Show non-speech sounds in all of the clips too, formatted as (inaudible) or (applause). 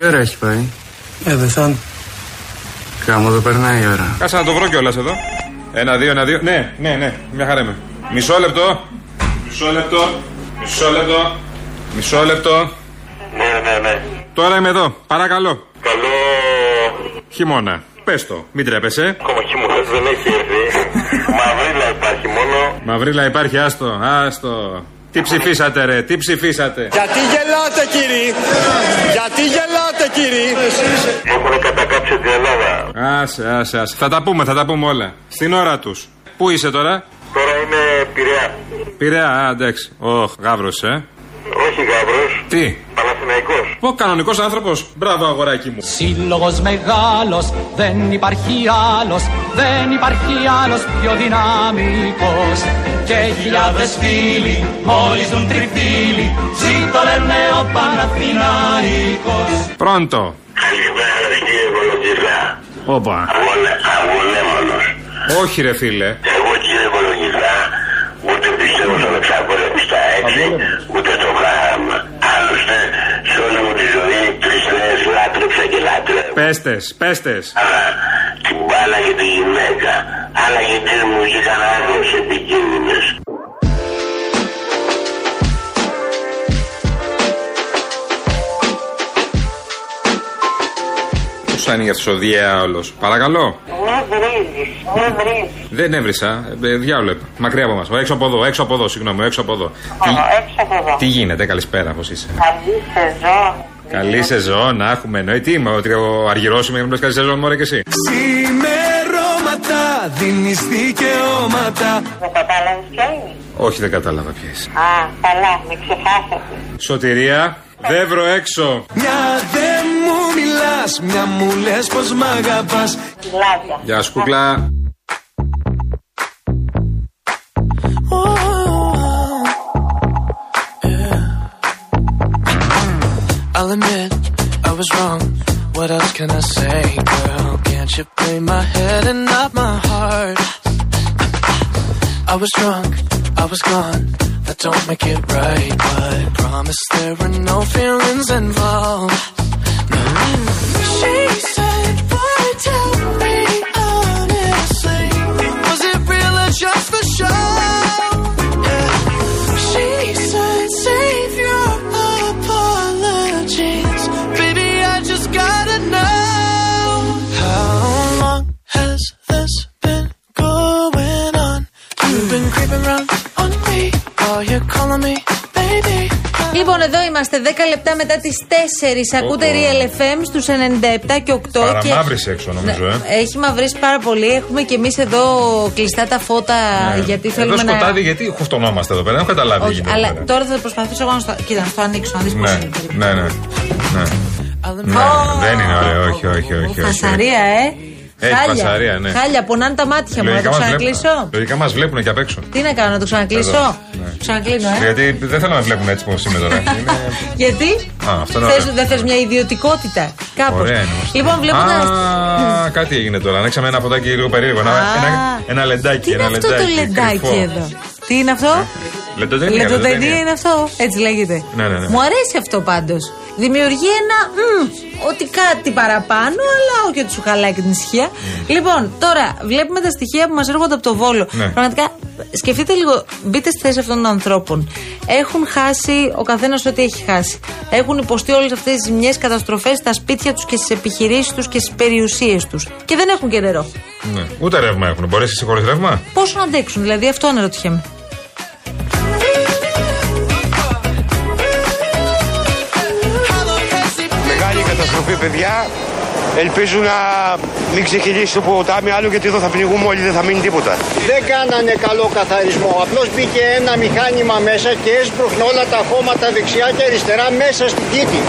Τι ώρα έχει πάει; Ε, δεν θα. Κάμω δεν περνάει η ώρα. Κάτσε να το βρω κιόλας εδώ. Ένα, δύο, ένα, δύο. Ναι, ναι, ναι. Μια χαρά είμαι. Μισό λεπτό. Μισό λεπτό. Μισό λεπτό. Μισό λεπτό. Ναι, ναι, ναι. Τώρα είμαι εδώ. Παρακαλώ. Καλό. Χειμώνα. Πες το. Μην τρέπεσαι. Ακόμα χειμώνα δεν έχει έρθει. (laughs) Μαυρίλα υπάρχει μόνο. Μαυρίλα υπάρχει. Άστο. Άστο. Τι ψηφίσατε, ρε. Τι ψηφίσατε; Γιατί γελάτε, κύριοι! Γιατί γελάτε, κύριοι! Έχουν κατακάψει την Ελλάδα. Άσε, άσε, άσε. Θα τα πούμε, θα τα πούμε όλα. Στην ώρα τους. Πού είσαι τώρα, Τώρα είμαι Πειραιά. Πειραιά, α, εντάξει. Ωχ, γάβρο, ε. Όχι Γαύρος. Τι; Παναθηναϊκός. Ο κανονικός άνθρωπος. Μπράβο, αγοράκι μου. Σύλλογος μεγάλος, δεν υπάρχει άλλος, δεν υπάρχει άλλος πιο δυναμικός. Και χιλιάδες φίλοι, μόλις δουν τριφύλι, ζήτω λένε ο Παναθηναϊκός. Πρώτο. Καλησπέρα ρε κύριε Κολογιστά. Όπα. Αγωνε, αγωνέμονος. Όχι, ρε φίλε. Εγώ κύριε Κολογιστά ούτε πιστεύω στον εξαπολεμιστά έτσι, ούτε Πέστες, πέστες. Αλλά την μπάλα και τη γυναίκα, αλλά γιατί μου είχαν άγνωση επικίνδυνες. Πώς ανοίγει αυτό ο διάολο. Παρακαλώ. Με βρίζεις, με βρίζεις. Δεν έβρισα. Ε, διάολο είπα. Μακριά από μα. Έξω από εδώ, έξω από εδώ, συγγνώμη, έξω από εδώ. Τι, Ω, Έξω από εδώ. τι γίνεται, καλησπέρα, πώς είσαι; Καλή σεζόν. Καλή σεζόν, να έχουμε εννοεί. Τι είμαι, ότι ο Αργυρός είμαι, να καλή σεζόν, μωρέ και εσύ. Ξημερώματα, δίνεις δικαιώματα. Δεν κατάλαβες ποια είναι. Όχι, δεν κατάλαβα ποια είσαι. Α, καλά, με ξεχάσατε. Σωτηρία, δεύρο έξω. Μια δεν μου μιλάς, μια μου λες πως μ' αγαπάς. Λάδια. Γεια σου, κούκλα. I'll admit I was wrong. What else can I say, girl? Can't you play my head and not my heart? I was drunk, I was gone. That don't make it right, but I promise there were no feelings involved. Είμαστε 10 λεπτά μετά τις 4. Ακούτε Real FM στους 97 και 8. και... Παραμαύρησε έξω, νομίζω, ε. Ναι, Έχει μαυρίσει πάρα πολύ. Έχουμε και εμείς εδώ κλειστά τα φώτα γιατί θέλουμε Ναι. Εδώ να. σκοτάδι, γιατί χουφτωνόμαστε εδώ πέρα, δεν έχω καταλάβει. τι Όχι, γίνεται αλλά εδώ πέρα. τώρα θα προσπαθήσω εγώ να στο. Κοίτα, να στο ανοίξω, να δεις πώς Ναι, είναι. περίπου. ναι, ναι. ναι. I'll Ναι, δεν είναι ωραίο, όχι, όχι, όχι. όχι. Φασαρία, ε. Έχει Χάλια. φασαρία, ναι. Χάλια, πονάνε τα μάτια μου. Να το Λογικά μας ξανακλείσω. βλέπουν- Λογικά μας βλέπουν και απ' έξω. Τι να κάνω, να το ξανακλείσω; Εδώ, ναι. Το Ξανακλίνω, ε. Γιατί δεν θέλω να με βλέπουν έτσι πώς είμαι τώρα. Είναι... (laughs) Γιατί; Α, αυτό είναι θες, ωραίο. δεν θες μια ιδιωτικότητα; Κάπως. Ωραία είναι όμως. Λοιπόν, βλέποντα. Α, κάτι έγινε τώρα. Ανοίξαμε ένα φωτάκι λίγο περίεργο. Ένα, Α. ένα, ένα λεντάκι. Τι είναι ένα αυτό το λεντάκι κρυφό. εδώ; Τι είναι αυτό; Λεντοτενία. Λεντοτενία είναι αυτό. Έτσι λέγεται. Ναι, ναι, ναι. Μου αρέσει αυτό πάντως. Δημιουργεί ένα. μμ, ότι κάτι παραπάνω, αλλά όχι ότι σου χαλάει και την ησυχία. Λοιπόν, τώρα βλέπουμε τα στοιχεία που μας έρχονται από το Βόλο. Ναι. Πραγματικά, σκεφτείτε λίγο, μπείτε στη θέση αυτών των ανθρώπων. Έχουν χάσει ο καθένας ό,τι έχει χάσει. Έχουν υποστεί όλες αυτές τις ζημιές, καταστροφές στα σπίτια τους και στις επιχειρήσεις τους και στις περιουσίες τους. Και δεν έχουν και νερό. Ναι. Ούτε ρεύμα έχουν. Μπορείς εσύ χωρίς ρεύμα; Πόσο να αντέξουν, δηλαδή, αυτό αναρωτιέμαι. Παιδιά. Ελπίζω να μην ξεκινήσει το ποτάμι άλλο γιατί εδώ θα πνιγούμε όλοι, δεν θα μείνει τίποτα. Δεν κάνανε καλό καθαρισμό. Απλώς μπήκε ένα μηχάνημα μέσα και έσπρωχνε όλα τα χώματα δεξιά και αριστερά μέσα στην κήτη.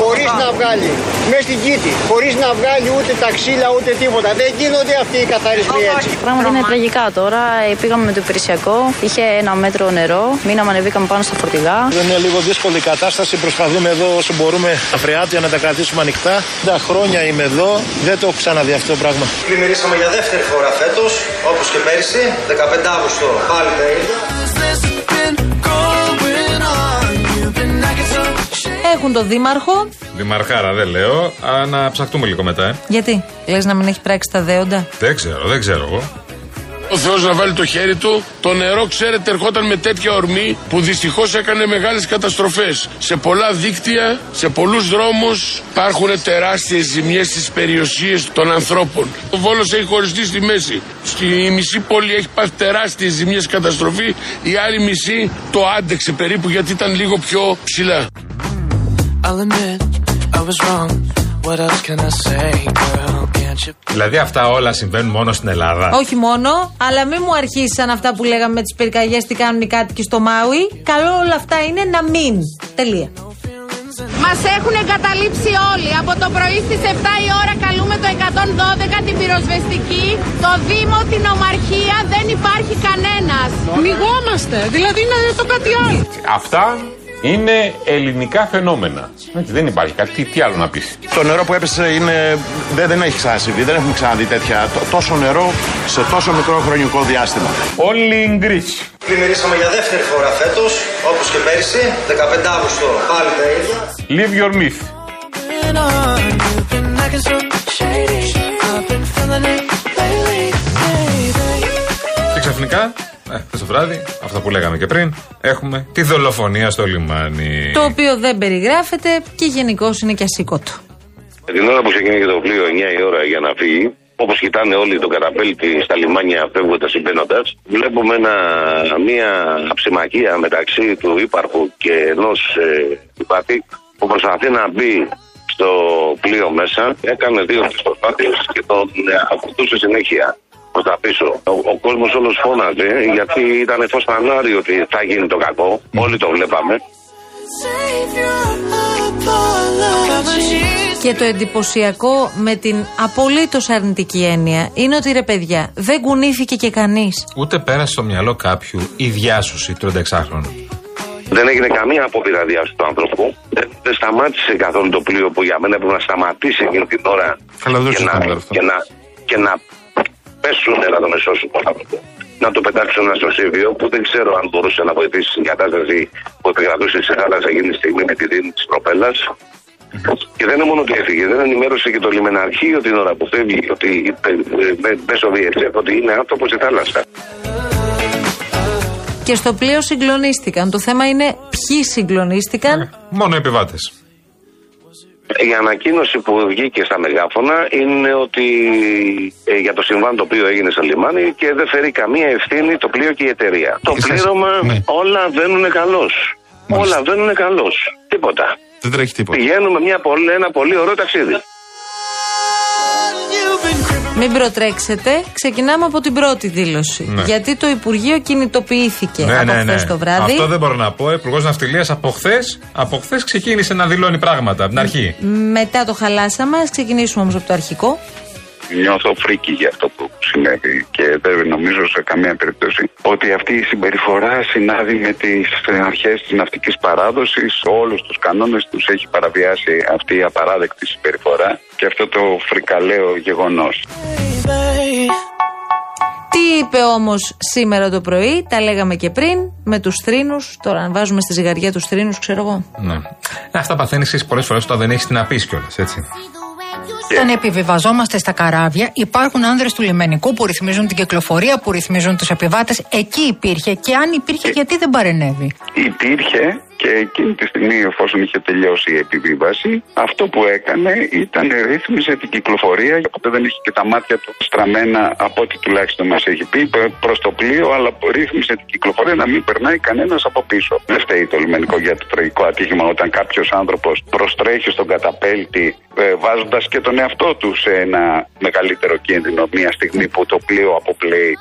Χωρίς να βγάλει. Μέσα στην κήτη. Χωρίς να βγάλει ούτε τα ξύλα ούτε τίποτα. Δεν γίνονται αυτοί οι καθαρισμοί έτσι. Πράγματα είναι τραγικά τώρα. Ε, Πήγαμε με το υπηρεσιακό, είχε ένα μέτρο νερό, μείναμε, ανεβήκαμε πάνω στα φορτηγά. Είναι λίγο δύσκολη η κατάσταση. Προσπαθούμε εδώ όσο μπορούμε τα φρεάτια να τα κρατήσουμε ανοιχτά. Τα χρόνια είμαι εδώ, δεν το έχω ξαναδεί αυτό το πράγμα. Πλημμυρίσαμε για δεύτερη φορά φέτος, όπως και πέρυσι, 15 Αύγουστο. Πάλι τα ίδια. Έχουν τον δήμαρχο, Δημαρχάρα δεν λέω. Α, να ψαχτούμε λίγο μετά, ε. Γιατί, λες να μην έχει πράξει τα δέοντα; Δεν ξέρω, δεν ξέρω εγώ. Ο Θεός να βάλει το χέρι του. Το νερό, ξέρετε, ερχόταν με τέτοια ορμή που δυστυχώς έκανε μεγάλες καταστροφές. Σε πολλά δίκτυα, σε πολλούς δρόμους υπάρχουν τεράστιες ζημιές στις περιουσίες των ανθρώπων. Ο Βόλος έχει χωριστεί στη μέση. Στη μισή πόλη έχει πάθει τεράστιες ζημιές καταστροφή. Η άλλη μισή το άντεξε περίπου γιατί ήταν λίγο πιο ψηλά. I'll admit I was wrong. What else can I say, girl? Can't you? Δηλαδή αυτά όλα συμβαίνουν μόνο στην Ελλάδα. Όχι μόνο, αλλά μην μου αρχίσαν αυτά που λέγαμε με τις πυρκαγιές, τι κάνουν οι κάτοικοι στο Μάουι. Καλό όλα αυτά είναι να μην. Τελεία. Μας έχουν εγκαταλείψει όλοι. Από το πρωί στις 7 η ώρα καλούμε το 112 την πυροσβεστική. Το Δήμο, την Ομαρχία δεν υπάρχει κανένας. Μιγόμαστε. Δηλαδή είναι το κάτι άλλο. Αυτά είναι ελληνικά φαινόμενα. Έτσι, δεν υπάρχει κάτι. Τι, τι άλλο να πεις; Το νερό που έπεσε είναι, δεν, δεν έχει ξανασυμβεί. Δεν έχουμε ξαναδεί τέτοια. τ- Τόσο νερό σε τόσο μικρό χρονικό διάστημα. Only in Greece. Πλημμυρίσαμε για δεύτερη φορά φέτος, όπως και πέρυσι, 15 Αύγουστο. Πάλι τα ίδια. Live your myth. Been on, you've been acting so shady. I've been feeling it lately, baby. Και ξαφνικά, ε, χθες το βράδυ, αυτό που λέγαμε και πριν, έχουμε τη δολοφονία στο λιμάνι. Το οποίο δεν περιγράφεται και γενικώς είναι και ασήκωτο. Την ώρα που ξεκινάει το πλοίο 9 η ώρα για να φύγει, όπως κοιτάνε όλοι τον καταπέλτη στα λιμάνια φεύγοντας ή μπαίνοντας, βλέπουμε ένα, μια ψημακία μεταξύ του ύπαρχου και ενός ε, υπάτη που προσπαθεί να μπει στο πλοίο μέσα. Έκανε δύο τρει προσπάθειες και τον ε, ακολουθούσε συνέχεια προ τα πίσω. Ο, ο κόσμος όλος φώναζε γιατί ήταν φως φανάρι ότι θα γίνει το κακό. Όλοι το βλέπαμε. Save your apologies. Και το εντυπωσιακό με την απολύτως αρνητική έννοια είναι ότι ρε παιδιά, δεν κουνήθηκε και κανείς. Ούτε πέρασε στο μυαλό κάποιου η διάσωση του 36χρονου. Δεν έγινε καμία απόπειρα διάσωσης του άνθρωπου. Δεν, δεν σταμάτησε καθόλου το πλοίο που για μένα έπρεπε να σταματήσει εκείνη την ώρα Καλά, δεν και, το να, συζητάμε αυτό. και, να, και να πέσουν να τον εσώσουν τον άνθρωπο. Να το πετάξουν ένα στο Σίβιο που δεν ξέρω αν μπορούσε να βοηθήσει στην κατάσταση που επικρατούσε στη θάλασσα εκείνη τη στιγμή με τη δίνη της προπέλας. Και δεν είναι μόνο ότι έφυγε, δεν ενημέρωσε και το λιμεναρχείο την ώρα που φεύγει ότι ε, ε, μέσω VHF ότι είναι άνθρωπος στη θάλασσα. Και στο πλοίο συγκλονίστηκαν. Το θέμα είναι ποιοι συγκλονίστηκαν. Μόνο οι επιβάτες. Η ανακοίνωση που βγήκε στα μεγάφωνα είναι ότι ε, για το συμβάν το οποίο έγινε στο λιμάνι και δεν φέρει καμία ευθύνη το πλοίο και η εταιρεία. Το πλήρωμα όλα βαίνουν καλώς. Όλα βαίνουν καλώς. Τίποτα. Δεν τρέχει τίποτα. Πηγαίνουμε μια, πολύ- ένα πολύ ωραίο ταξίδι. Μην προτρέξετε. Ξεκινάμε από την πρώτη δήλωση. Ναι. Γιατί το Υπουργείο κινητοποιήθηκε από χθες το βράδυ. Αυτό δεν μπορώ να πω. Ο Υπουργός Ναυτιλίας από χθες από χθες ξεκίνησε να δηλώνει πράγματα από την αρχή. Μετά το χαλάσαμε. Α ξεκινήσουμε όμως από το αρχικό. Νιώθω φρίκι για αυτό που συνέβη και δεν νομίζω σε καμία περίπτωση ότι αυτή η συμπεριφορά συνάδει με τις αρχές της ναυτικής παράδοσης. Όλους τους κανόνες τους έχει παραβιάσει αυτή η απαράδεκτη συμπεριφορά και αυτό το φρικαλαίο γεγονός. Τι είπε όμως σήμερα το πρωί, τα λέγαμε και πριν, με τους θρήνους. Τώρα, αν βάζουμε στη ζυγαριά τους θρήνους, ξέρω εγώ. Ναι. Αυτά παθαίνεις εσύ πολλές φορές όταν δεν έχεις την απεί κιόλας, έτσι. Όταν επιβιβαζόμαστε στα καράβια, υπάρχουν άνδρες του λιμενικού που ρυθμίζουν την κυκλοφορία, που ρυθμίζουν τους επιβάτες. Εκεί υπήρχε. Και αν υπήρχε, γιατί δεν παρενέβη; Υπήρχε και εκείνη τη στιγμή εφόσον είχε τελειώσει η επιβίβαση αυτό που έκανε ήταν ρύθμιζε την κυκλοφορία οπότε δεν είχε και τα μάτια του στραμμένα από ό,τι τουλάχιστον μας έχει πει προ το πλοίο αλλά ρύθμιζε την κυκλοφορία να μην περνάει κανένας από πίσω. Δεν φταίει το λιμενικό για το τραγικό ατύχημα όταν κάποιος άνθρωπος προστρέχει στον καταπέλτη ε, βάζοντας και τον εαυτό του σε ένα μεγαλύτερο κίνδυνο μια στιγμή που το πλοίο αποπλέει.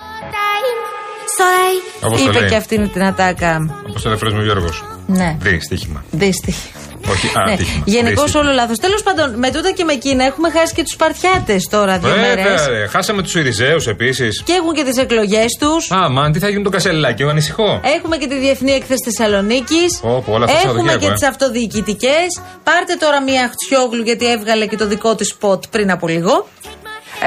Όπως το Είπε λέει. και αυτήν την ατάκα. Όπως το λέει μου Γιώργος. Ναι. Δι, στοίχημα. Δύστιχη. Όχι, α, Ναι. τύχημα. Γενικώς Δι, όλο λάθος. Τέλος πάντων, με τούτα και με εκείνα έχουμε χάσει και τους Σπαρτιάτες τώρα δύο μέρες. Βέβαια, ρε. Χάσαμε τους Ιριζέους επίσης. Και έχουν και τις εκλογές τους. Α, μαν, τι θα γίνει το κασελάκι, εγώ ανησυχώ. Έχουμε και τη Διεθνή Έκθεση Θεσσαλονίκης. Πω, πω, όλα αυτά Έχουμε Σαββατοκύριακο, και ε. τις αυτοδιοικητικές. Πάρτε τώρα μία Αχτσιόγλου γιατί έβγαλε και το δικό της σποτ πριν από λίγο.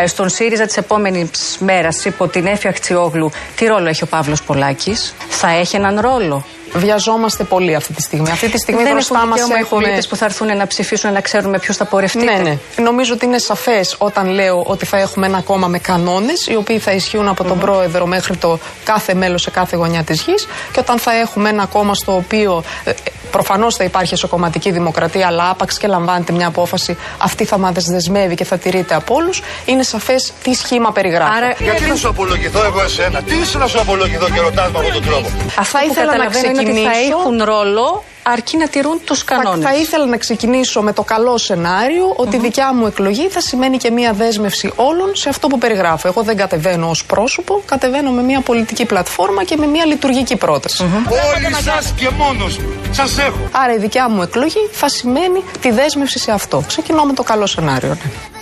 Ε, Στον ΣΥΡΙΖΑ της επόμενης μέρας, υπό την Έφη Αχτσιόγλου, τι ρόλο έχει ο Παύλος Πολάκης; Θα έχει έναν ρόλο; Βιαζόμαστε πολύ αυτή τη στιγμή. Αυτή τη στιγμή Δεν μπροστά έχουν μας δικαίωμα οι έχουμε. πολίτες που θα έρθουν να ψηφίσουν να ξέρουν με ποιου θα πορευτείτε. Ναι, ναι. Νομίζω ότι είναι σαφές όταν λέω ότι θα έχουμε ένα κόμμα με κανόνες, οι οποίοι θα ισχύουν από τον πρόεδρο μέχρι το κάθε μέλος σε κάθε γωνιά της γης. Και όταν θα έχουμε ένα κόμμα στο οποίο προφανώς θα υπάρχει εσωκομματική δημοκρατία, αλλά άπαξ και λαμβάνεται μια απόφαση, αυτή θα μα δεσμεύει και θα τηρείται από όλους, είναι σαφές τι σχήμα περιγράφει. Άρα, Γιατί να σου απολογηθώ εγώ εσένα, τι είσαι να σου απολογηθώ και ρωτάς με αυτόν τον τρόπο; Αυτό Θα που ήθελα να καταλαβαίνω είναι ότι θα ξεκινήσω- έχουν ρόλο αρκεί να τηρούν τους Θα, κανόνες. θα ήθελα να ξεκινήσω με το καλό σενάριο ότι η δικιά μου εκλογή θα σημαίνει και μια δέσμευση όλων σε αυτό που περιγράφω. Εγώ δεν κατεβαίνω ως πρόσωπο, κατεβαίνω με μια πολιτική πλατφόρμα και με μια λειτουργική πρόταση. Όλοι σας και μόνος μου, σας έχω. Άρα η δικιά μου εκλογή θα σημαίνει τη δέσμευση σε αυτό. Ξεκινώ με το καλό σενάριο. ναι.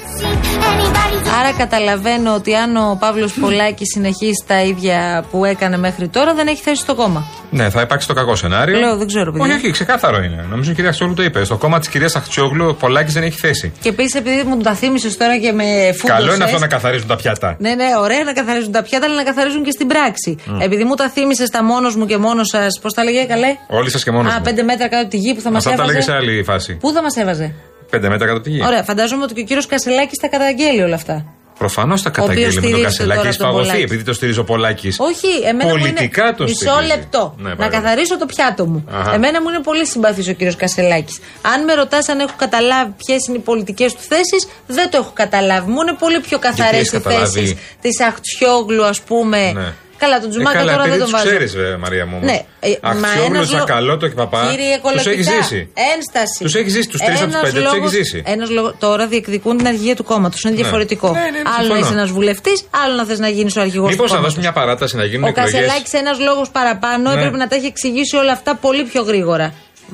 Άρα καταλαβαίνω ότι αν ο Παύλος Πολάκης συνεχίσει τα ίδια που έκανε μέχρι τώρα, δεν έχει θέση στο κόμμα. Ναι, θα υπάρξει το κακό σενάριο. Λέω, δεν ξέρω, παιδιά. Όχι, όχι, ξεκάθαρο είναι. Νομίζω η κυρία Αχτσιόγλου το είπες. Στο κόμμα της κυρίας Αχτσιόγλου ο Πολάκης δεν έχει θέση. Και επίσης, επειδή μου τα θύμισες τώρα και με φούντωσε. Καλό είναι αυτό να καθαρίζουν τα πιάτα. Ναι, ναι, ωραία να καθαρίζουν τα πιάτα, αλλά να καθαρίζουν και στην πράξη. Μμ. Επειδή μου τα θύμισες τα μόνος μου και μόνος σας, πώς τα λέγε, καλέ; Όλοι σας και μόνος. Α, πέντε μέτρα κάτω από τη γη που θα μας Αυτά τα έβαζε. λέγε σε άλλη φάση. Πού θα μας έβαζε; Πέντε μέτρα κάτω από τη γη. Ωραία, φαντάζομαι ότι και ο κύριος Κασελάκης θα καταγγέλει όλα αυτά. Προφανώς τα Ο οποίος καταγγέλει με τον στηρίζει Κασελάκη. τώρα Έχει τον φαγωθεί Πολάκη. επειδή το στηρίζει ο Πολάκης. Όχι, εμένα Πολιτικά μου το είναι. Μισό στηρίζει. λεπτό. Ναι, να παρακαλώ. καθαρίσω το πιάτο μου. Αχα. Εμένα μου είναι πολύ συμπαθής ο κύριος Κασελάκης. Αν με ρωτάς αν έχω καταλάβει ποιες είναι οι πολιτικές του θέσεις, δεν το έχω καταλάβει. Μου είναι πολύ πιο καθαρές οι έχεις καταλάβει; θέσεις της Αχτσιόγλου, ας πούμε. Ναι. Καλά, τον Τζουμάκα ε, καλά, τώρα δεν επειδή τον τους βάζω. ξέρεις, βέβαια, Μαρία μου. Ναι, ε, μα Αξιόγλου, ένας λο- Ζακαλώτο και Παπά. Κύριε Τους έχει Κολοκυθά, ζήσει. Ένσταση. Τους έχει ζήσει, τους τρεις από τους Ένας πέντε, τους έχει λόγος- ζήσει. ένας λόγος- τώρα διεκδικούν την αρχηγία του κόμματος. Είναι Ναι. διαφορετικό. Ναι, ναι, ναι, άλλο να συμφωνώ. είσαι ένας βουλευτής, άλλο να θες να γίνεις ο αρχηγός του Μήπω να κόμματος. δώσουμε μια παράταση να γίνουν Ο εκλογές; Κασελάκης ένας λόγος παραπάνω Ναι. έπρεπε να τα έχει εξηγήσει όλα αυτά πολύ πιο γρήγορα.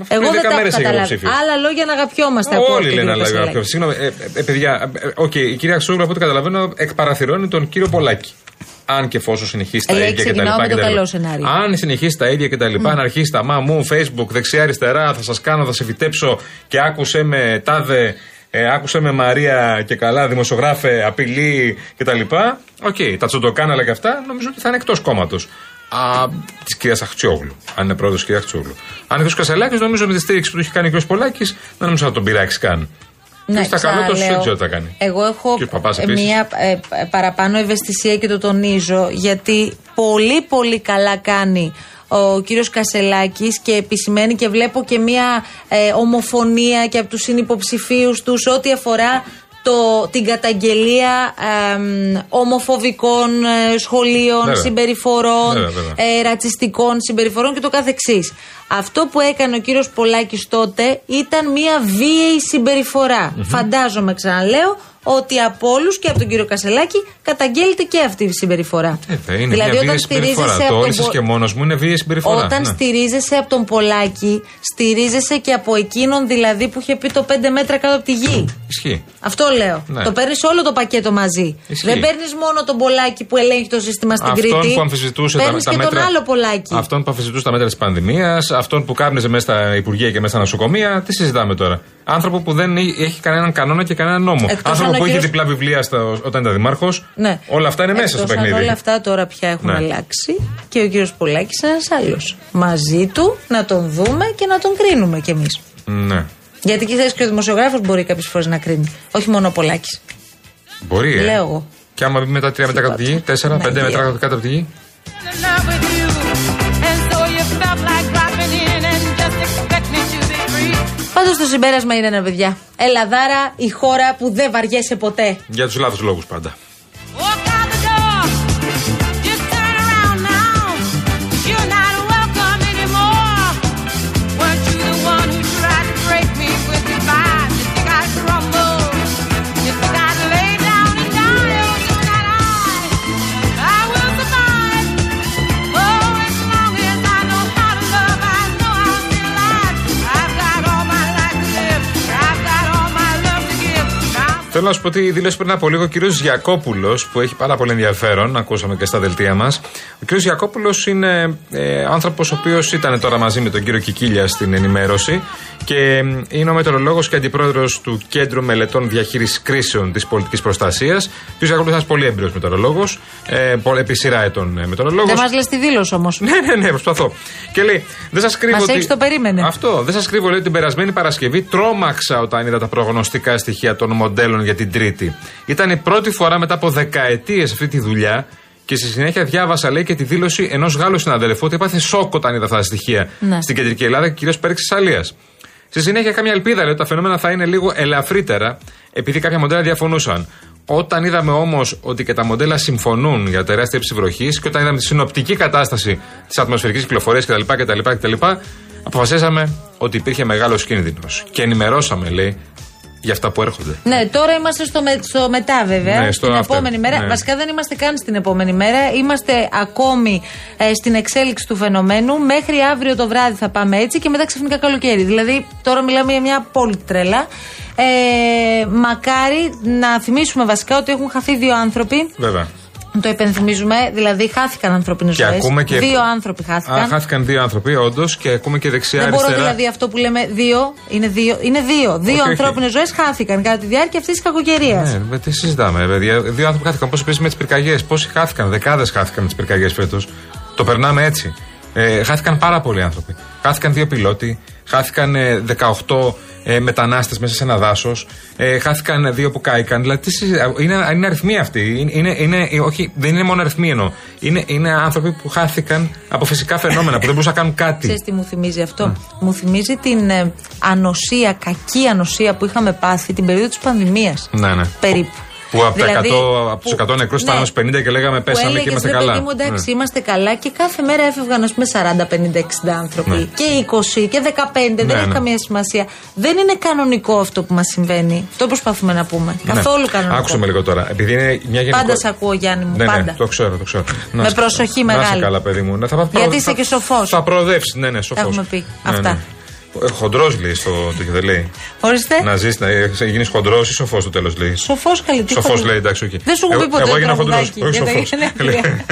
Εγώ είναι δεν δέκα τα έχω μέρες έγινε καταλάβει. υποψήφιος. Άλλα λόγια να αγαπιόμαστε από Όλοι τον λένε κύριο αλλά Κασελάκη. Συγγνώμη, ε, ε, ε, παιδιά, ε, ε, οκ, η κυρία Αξιόγλου από ό,τι καταλαβαίνω εκπαραθυρώνει τον κύριο Πολάκη. Αν και εφόσον συνεχίσει τα Λέει, ίδια κτλ. ξεκινάω με το κτλ. καλό σενάριο. Αν συνεχίσει τα ίδια κτλ. Μμ. Αν αρχίσει τα μα μου, Facebook, δεξιά-αριστερά, θα σας κάνω, θα σε φυτέψω και άκουσε με τάδε, ε, άκουσε με Μαρία και καλά, δημοσιογράφε, απειλή κτλ. Οκ, τα τσοντοκάναλα και αυτά νομίζω ότι θα είναι εκτός κόμματος. Της κυρίας Αχτσιόγλου. Αν είναι πρόεδρος της κυρίας Αχτσιόγλου. Αν είναι ο Κασελάκης, νομίζω με τη στήριξη που του έχει κάνει ο κ. Πολάκης, δεν νομίζω να τον πειράξει καν. Ναι, Και στα καλό τόσο ξαναλέω, δεν ξέρω τι θα κάνει. Εγώ έχω Και ο Παπάς ε, επίσης. μία ε, παραπάνω ευαισθησία και το τονίζω γιατί πολύ πολύ καλά κάνει ο κύριος Κασελάκης και επισημαίνει και βλέπω και μία ε, ομοφωνία και από τους συνυποψηφίους τους ό,τι αφορά το, την καταγγελία εμ, ομοφοβικών ε, σχολείων, Βέβαια. συμπεριφορών, Βέβαια, βέβαια. ε, ρατσιστικών συμπεριφορών και το καθεξής. Αυτό που έκανε ο κύριος Πολάκης τότε ήταν μια βίαιη συμπεριφορά. Φαντάζομαι, ξαναλέω, ότι από όλους και από τον κύριο Κασελάκη καταγγέλλεται και αυτή η συμπεριφορά. Ε, είναι Δηλαδή, μια όταν βίαιη συμπεριφορά. στηρίζεσαι Το από όλοι τον σα Πο- και μόνος μου είναι βίαιη συμπεριφορά. Όταν ναι. στηρίζεσαι από τον Πολάκη, στηρίζεσαι και από εκείνον δηλαδή που είχε πει το 5 μέτρα κάτω από τη γη. Ισχύει. Αυτό λέω. Ναι. Το παίρνεις όλο το πακέτο μαζί. Ισχύει. Δεν παίρνεις μόνο τον Πολάκη που ελέγχει το σύστημα στην Αυτόν Κρήτη. που αμφισβητούσε τα, παίρνεις τα και μέτρα. τον άλλο Πολάκη. Αυτόν που αμφισβητούσε τα μέτρα της πανδημίας, αυτόν που κάπνιζε μέσα στα Υπουργεία και μέσα στα νοσοκομεία. Τι συζητάμε τώρα; Άνθρωπο που δεν έχει κανέναν κανόνα και κανέναν νόμο. Εκτός Άνθρωπο αν ο που είχε κύριος- διπλά βιβλία στο, όταν ήταν δημάρχος. Ναι. Όλα αυτά είναι μέσα στο Εκτός αν παιχνίδι. Όλα αυτά τώρα πια έχουν Ναι. αλλάξει και ο κύριος Πολάκης είναι ένας άλλος. Μαζί του να τον δούμε και να τον κρίνουμε κι εμείς. Ναι. Γιατί και θες και ο δημοσιογράφος μπορεί κάποιες φορές να κρίνει. Όχι μόνο ο Πολάκης. Μπορεί, ε. Λέω εγώ. Και άμα μπει μετά τρία μέτρα κάτω από τη γη, τέσσερα, πέντε Μαγεία. μέτρα κάτω από τη γη. Πάντως το συμπέρασμα είναι ένα παιδιά. Ελλαδάρα, η χώρα που δεν βαριέσαι ποτέ. Για τους λάθου λόγους πάντα. Θέλω να σου πω ότι δήλωσε πριν από λίγο ο κύριος Γιακόπουλος, που έχει πάρα πολύ ενδιαφέρον, ακούσαμε και στα δελτία μας. Ο κύριος Γιακόπουλος είναι ε, άνθρωπος ο οποίος ήταν τώρα μαζί με τον κύριο Κικίλια στην ενημέρωση και ε, είναι ο μετεωρολόγος και αντιπρόεδρος του Κέντρου Μελετών Διαχείρισης Κρίσεων της Πολιτικής Προστασίας. Ο κύριος Γιακόπουλος είναι ένας πολύ έμπειρος μετεωρολόγος, ε, πο- επί σειρά ετών ε, μετεωρολόγος. Δεν μας λες τη δήλωση όμως. (laughs) Ναι, ναι, ναι, προσπαθώ. Και λέει, δεν σας κρύβω. Μας ότι... έχεις το περίμενε. Αυτό. Δεν σας κρύβω, λέει, την περασμένη Παρασκευή τρόμαξα όταν είδα τα προγνωστικά στοιχεία των μοντέλων για την Τρίτη. Ήταν η πρώτη φορά μετά από δεκαετίες αυτή τη δουλειά και στη συνέχεια διάβασα, λέει, και τη δήλωση ενός Γάλλου συναδελφού ότι έπαθε σοκ όταν είδα αυτά τα στοιχεία Ναι. στην κεντρική Ελλάδα και κυρίως πέρυσι της Αλίας. Στη συνέχεια, κάμια ελπίδα λέει ότι τα φαινόμενα θα είναι λίγο ελαφρύτερα, επειδή κάποια μοντέλα διαφωνούσαν. Όταν είδαμε όμως ότι και τα μοντέλα συμφωνούν για τεράστια ύψη βροχής και όταν είδαμε τη συνοπτική κατάσταση της ατμοσφαιρικής κυκλοφορίας κτλ, κτλ, κτλ, αποφασίσαμε ότι υπήρχε μεγάλος κίνδυνος. Και ενημερώσαμε, λέει, για αυτά που έρχονται. Ναι, τώρα είμαστε στο, με- στο μετά βέβαια. Ναι, στο στην after. επόμενη μέρα. Ναι. Βασικά δεν είμαστε καν στην επόμενη μέρα. Είμαστε ακόμη ε, στην εξέλιξη του φαινομένου. Μέχρι αύριο το βράδυ θα πάμε έτσι και μετά ξαφνικά καλοκαίρι. Δηλαδή τώρα μιλάμε για μια απόλυτη τρέλα. Ε, μακάρι να θυμίσουμε βασικά ότι έχουν χαθεί δύο άνθρωποι. Βέβαια. Το υπενθυμίζουμε, δηλαδή χάθηκαν ανθρώπινες Και ζωές. ακούμε και- Δύο άνθρωποι χάθηκαν. Α, χάθηκαν δύο άνθρωποι, όντως, και ακούμε και Δεν μπορώ δεξιά-αριστερά. δηλαδή αυτό που λέμε δύο. Είναι δύο. Είναι δύο. Δύο όχι. ανθρώπινες ζωές χάθηκαν κατά τη διάρκεια αυτής της κακοκαιρίας. Ναι, με τι συζητάμε, ρε παιδιά. Δύο άνθρωποι χάθηκαν. Πώς επίσης με τις πυρκαγιές; Πόσοι χάθηκαν, δεκάδες χάθηκαν με τις πυρκαγιές φέτος. Το περνάμε έτσι. Ε, χάθηκαν πάρα πολλοί άνθρωποι. Χάθηκαν δύο πιλότοι. Χάθηκαν ε, 18 ε, μετανάστες μέσα σε ένα δάσος. Ε, χάθηκαν δύο που κάηκαν. Δηλαδή, τι συζη- είναι, είναι αριθμοί αυτοί. Είναι, είναι, είναι- όχι, δεν είναι μόνο αριθμοί εννοώ. Είναι, είναι άνθρωποι που χάθηκαν από φυσικά φαινόμενα που δεν μπορούσαν να κάνουν κάτι. Ξέρεις τι μου θυμίζει αυτό; Μου θυμίζει την ε, ανοσία, κακή ανοσία που είχαμε πάθει την περίοδο της πανδημίας. Ναι, ναι. Περίπου. Που από, Δηλαδή, τα 100, από τους που- 100 νεκρούς ναι. φτάναμε στους 50 και λέγαμε Που πέσαμε και έλεγες, είμαστε ρε καλά. παιδί μου, εντάξει, Ναι. είμαστε καλά και κάθε μέρα έφευγαν, ας πούμε, 40, 50, 60 άνθρωποι. Ναι. Και 20 και 15, δεν Ναι, έχει ναι. καμία σημασία. Δεν είναι κανονικό αυτό που μας συμβαίνει. Αυτό προσπαθούμε να πούμε. Καθόλου κανονικό. Ναι. Άκουσε με λίγο τώρα. Επειδή είναι μια γενικό... Πάντα σε ακούω, Γιάννη μου. Ναι, πάντα. ναι, το ξέρω, το ξέρω. Να Με σε- προσοχή Να μεγάλη. είσαι καλά, παιδί μου. Να, θα, Γιατί θα- είσαι και σοφός. Θα προοδεύσεις, ναι, ναι, σοφός. έχουμε πει. Αυτά. Χοντρός λέει στο τέτοιο, δεν λέει. Ορίστε. Να ζήσει, να γίνεις χοντρός ή σοφός στο τέλος λέει. Σοφός καλή. τι Σοφός χοντρός. λέει, εντάξει, οκ. Δεν σου έχω Εγώ- πει ποτέ Εγώ έγινα χοντρός. τραγουδάκι Όχι για τα σοφό. γενέθλια.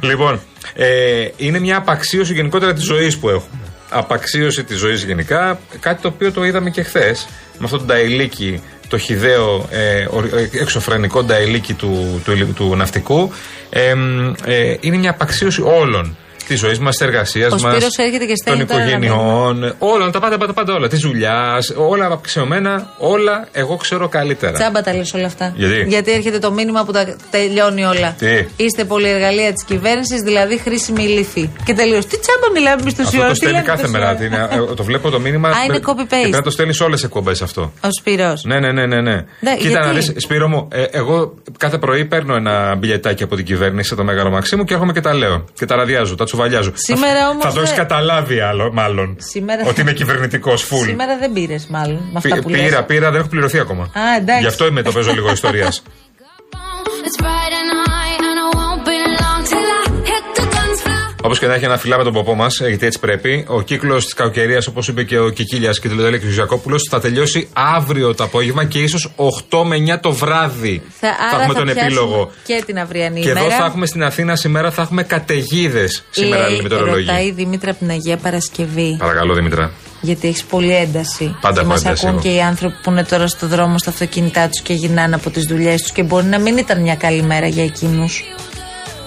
λοιπόν, ε, είναι μια απαξίωση γενικότερα της ζωής που έχουμε. Απαξίωση της ζωής γενικά. Κάτι το οποίο το είδαμε και χθες με αυτό το νταηλίκι, το χιδαίο ε, ορ- ε, εξωφρενικό νταηλίκι του, του, ηλι- του ναυτικού. Ε, μ, ε, είναι μια απαξίωση όλων. Της ζωής μας, της εργασίας Ο μας, Σπύρος έρχεται και των στέλνει τώρα ένα οικογενειών, όλα, τα πάντα, πάντα, πάντα όλα. Της δουλειάς, όλα απαξιωμένα, όλα εγώ ξέρω καλύτερα. Τσάμπα τα λες όλα αυτά. Γιατί; έρχεται το μήνυμα που τα τελειώνει όλα. Τι; Είστε πολυεργαλεία της κυβέρνησης, δηλαδή χρήσιμη ηλίθη. Και τελείως. Τι τσάμπα μιλάμε εμείς τόση Αυτό ώρα. το τι στέλνει λέμε κάθε τόση μέρα. ώρα; τι είναι, ε, το βλέπω το μήνυμα. Α, είναι και copy-paste. πρέπει να το στέλνει σε όλες τις εκπομπές αυτό. Ο Σπύρος. Ναι, ναι, ναι, ναι. ναι. Ναι, Κοίτα να γιατί; δεις, Σπύρο μου, ε, εγώ κάθε πρωί παίρνω ένα μπιλετάκι από την κυβέρνηση, το Μέγαρο Μαξίμου και έρχομαι και τα λέω. Και τα ραδιάζω, τα τσουβαλιάζω. Σήμερα Θα- όμως Θα το έχεις δεν- καταλάβει άλλο, μάλλον. Σήμερα- Ότι είμαι κυβερνητικός, φουλ. Σήμερα δεν πήρες, μάλλον. Με αυτά Πή- που λες. Πήρα, πήρα, δεν έχω πληρωθεί ακόμα. Α, εντάξει. Γι' αυτό είμαι, το παίζω λίγο (laughs) ιστορίας. Όπως και να έχει ένα φυλάμε τον ποπό μας, γιατί έτσι πρέπει. Ο κύκλος της κακοκαιρίας, όπως είπε και ο Κικίλιας και τηλετέλη και ο Ζιακόπουλο, θα τελειώσει αύριο το απόγευμα και ίσως 8 με 9 το βράδυ. Θα, άρα έχουμε θα τον πιάσουμε επίλογο. Και την αυριανή Και ημέρα. εδώ θα έχουμε στην Αθήνα σήμερα θα έχουμε καταιγίδες σήμερα, λέει η Λέει, μετεωρολογία. ρωτάει η Δήμητρα από την Αγία Παρασκευή. Παρακαλώ, Δημητρά. Γιατί έχεις πολύ ένταση. Πάντα και έχω μας ένταση ακούν εγώ. και οι άνθρωποι που είναι τώρα στο δρόμο στα αυτοκίνητά τους και γυρνάνε από τις δουλειές τους και μπορεί να μην ήταν μια καλή μέρα για εκείνους.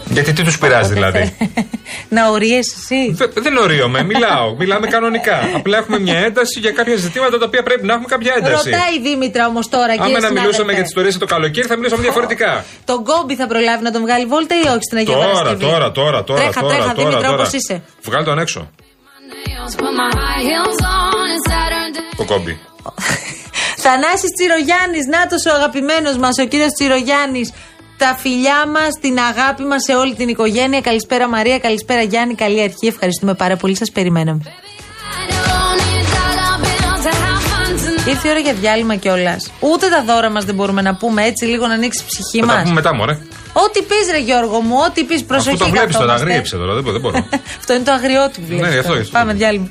Γιατί τι τους πειράζει δηλαδή; (laughs) να ορίεσαι εσύ; Δε- Δεν ορίομαι, μιλάω. Μιλάμε κανονικά. Απλά έχουμε μια ένταση για κάποια ζητήματα τα οποία πρέπει να έχουμε κάποια ένταση. Ρωτάει η Δήμητρα όμως τώρα, κύριε Άμα να μιλούσαμε συνάδελφε. για τις ιστορίες το καλοκαίρι, θα μιλούσαμε διαφορετικά. Τον κόμπι θα προλάβει να τον βγάλει βόλτα ή όχι στην Αγία Τώρα, Παρασκευή; τώρα, τώρα, τώρα. Τρέχα, τώρα, τρέχα, τώρα, Δήμητρα, τώρα. όπως είσαι. Βγάλει τον έξω. Put my high heels on and Saturday. Το κόμπι. (laughs) Θανάσης Τσιρογιάννης, νάτος ο αγαπημένος μας, ο κύριος Τσιρογιάννης. Τα φιλιά μας, την αγάπη μας σε όλη την οικογένεια. Καλησπέρα Μαρία, καλησπέρα Γιάννη, καλή αρχή. Ευχαριστούμε πάρα πολύ, σας περιμέναμε. Ήρθε η ώρα για διάλειμμα κιόλας. Ούτε τα δώρα μας δεν μπορούμε να πούμε έτσι, λίγο να ανοίξει η ψυχή Θα τα μας. πούμε μετά, μωρέ. Ό,τι πεις, ρε Γιώργο μου, ό,τι πεις, προσοχή. Αυτό το βλέπεις τώρα, καθόμαστε. αγρίεψε τώρα. Δεν μπορώ. Δεν μπορώ. (laughs) Αυτό είναι το αγριό του βλέπει. Ναι, γι' αυτό, γι' αυτό. Πάμε διάλειμμα.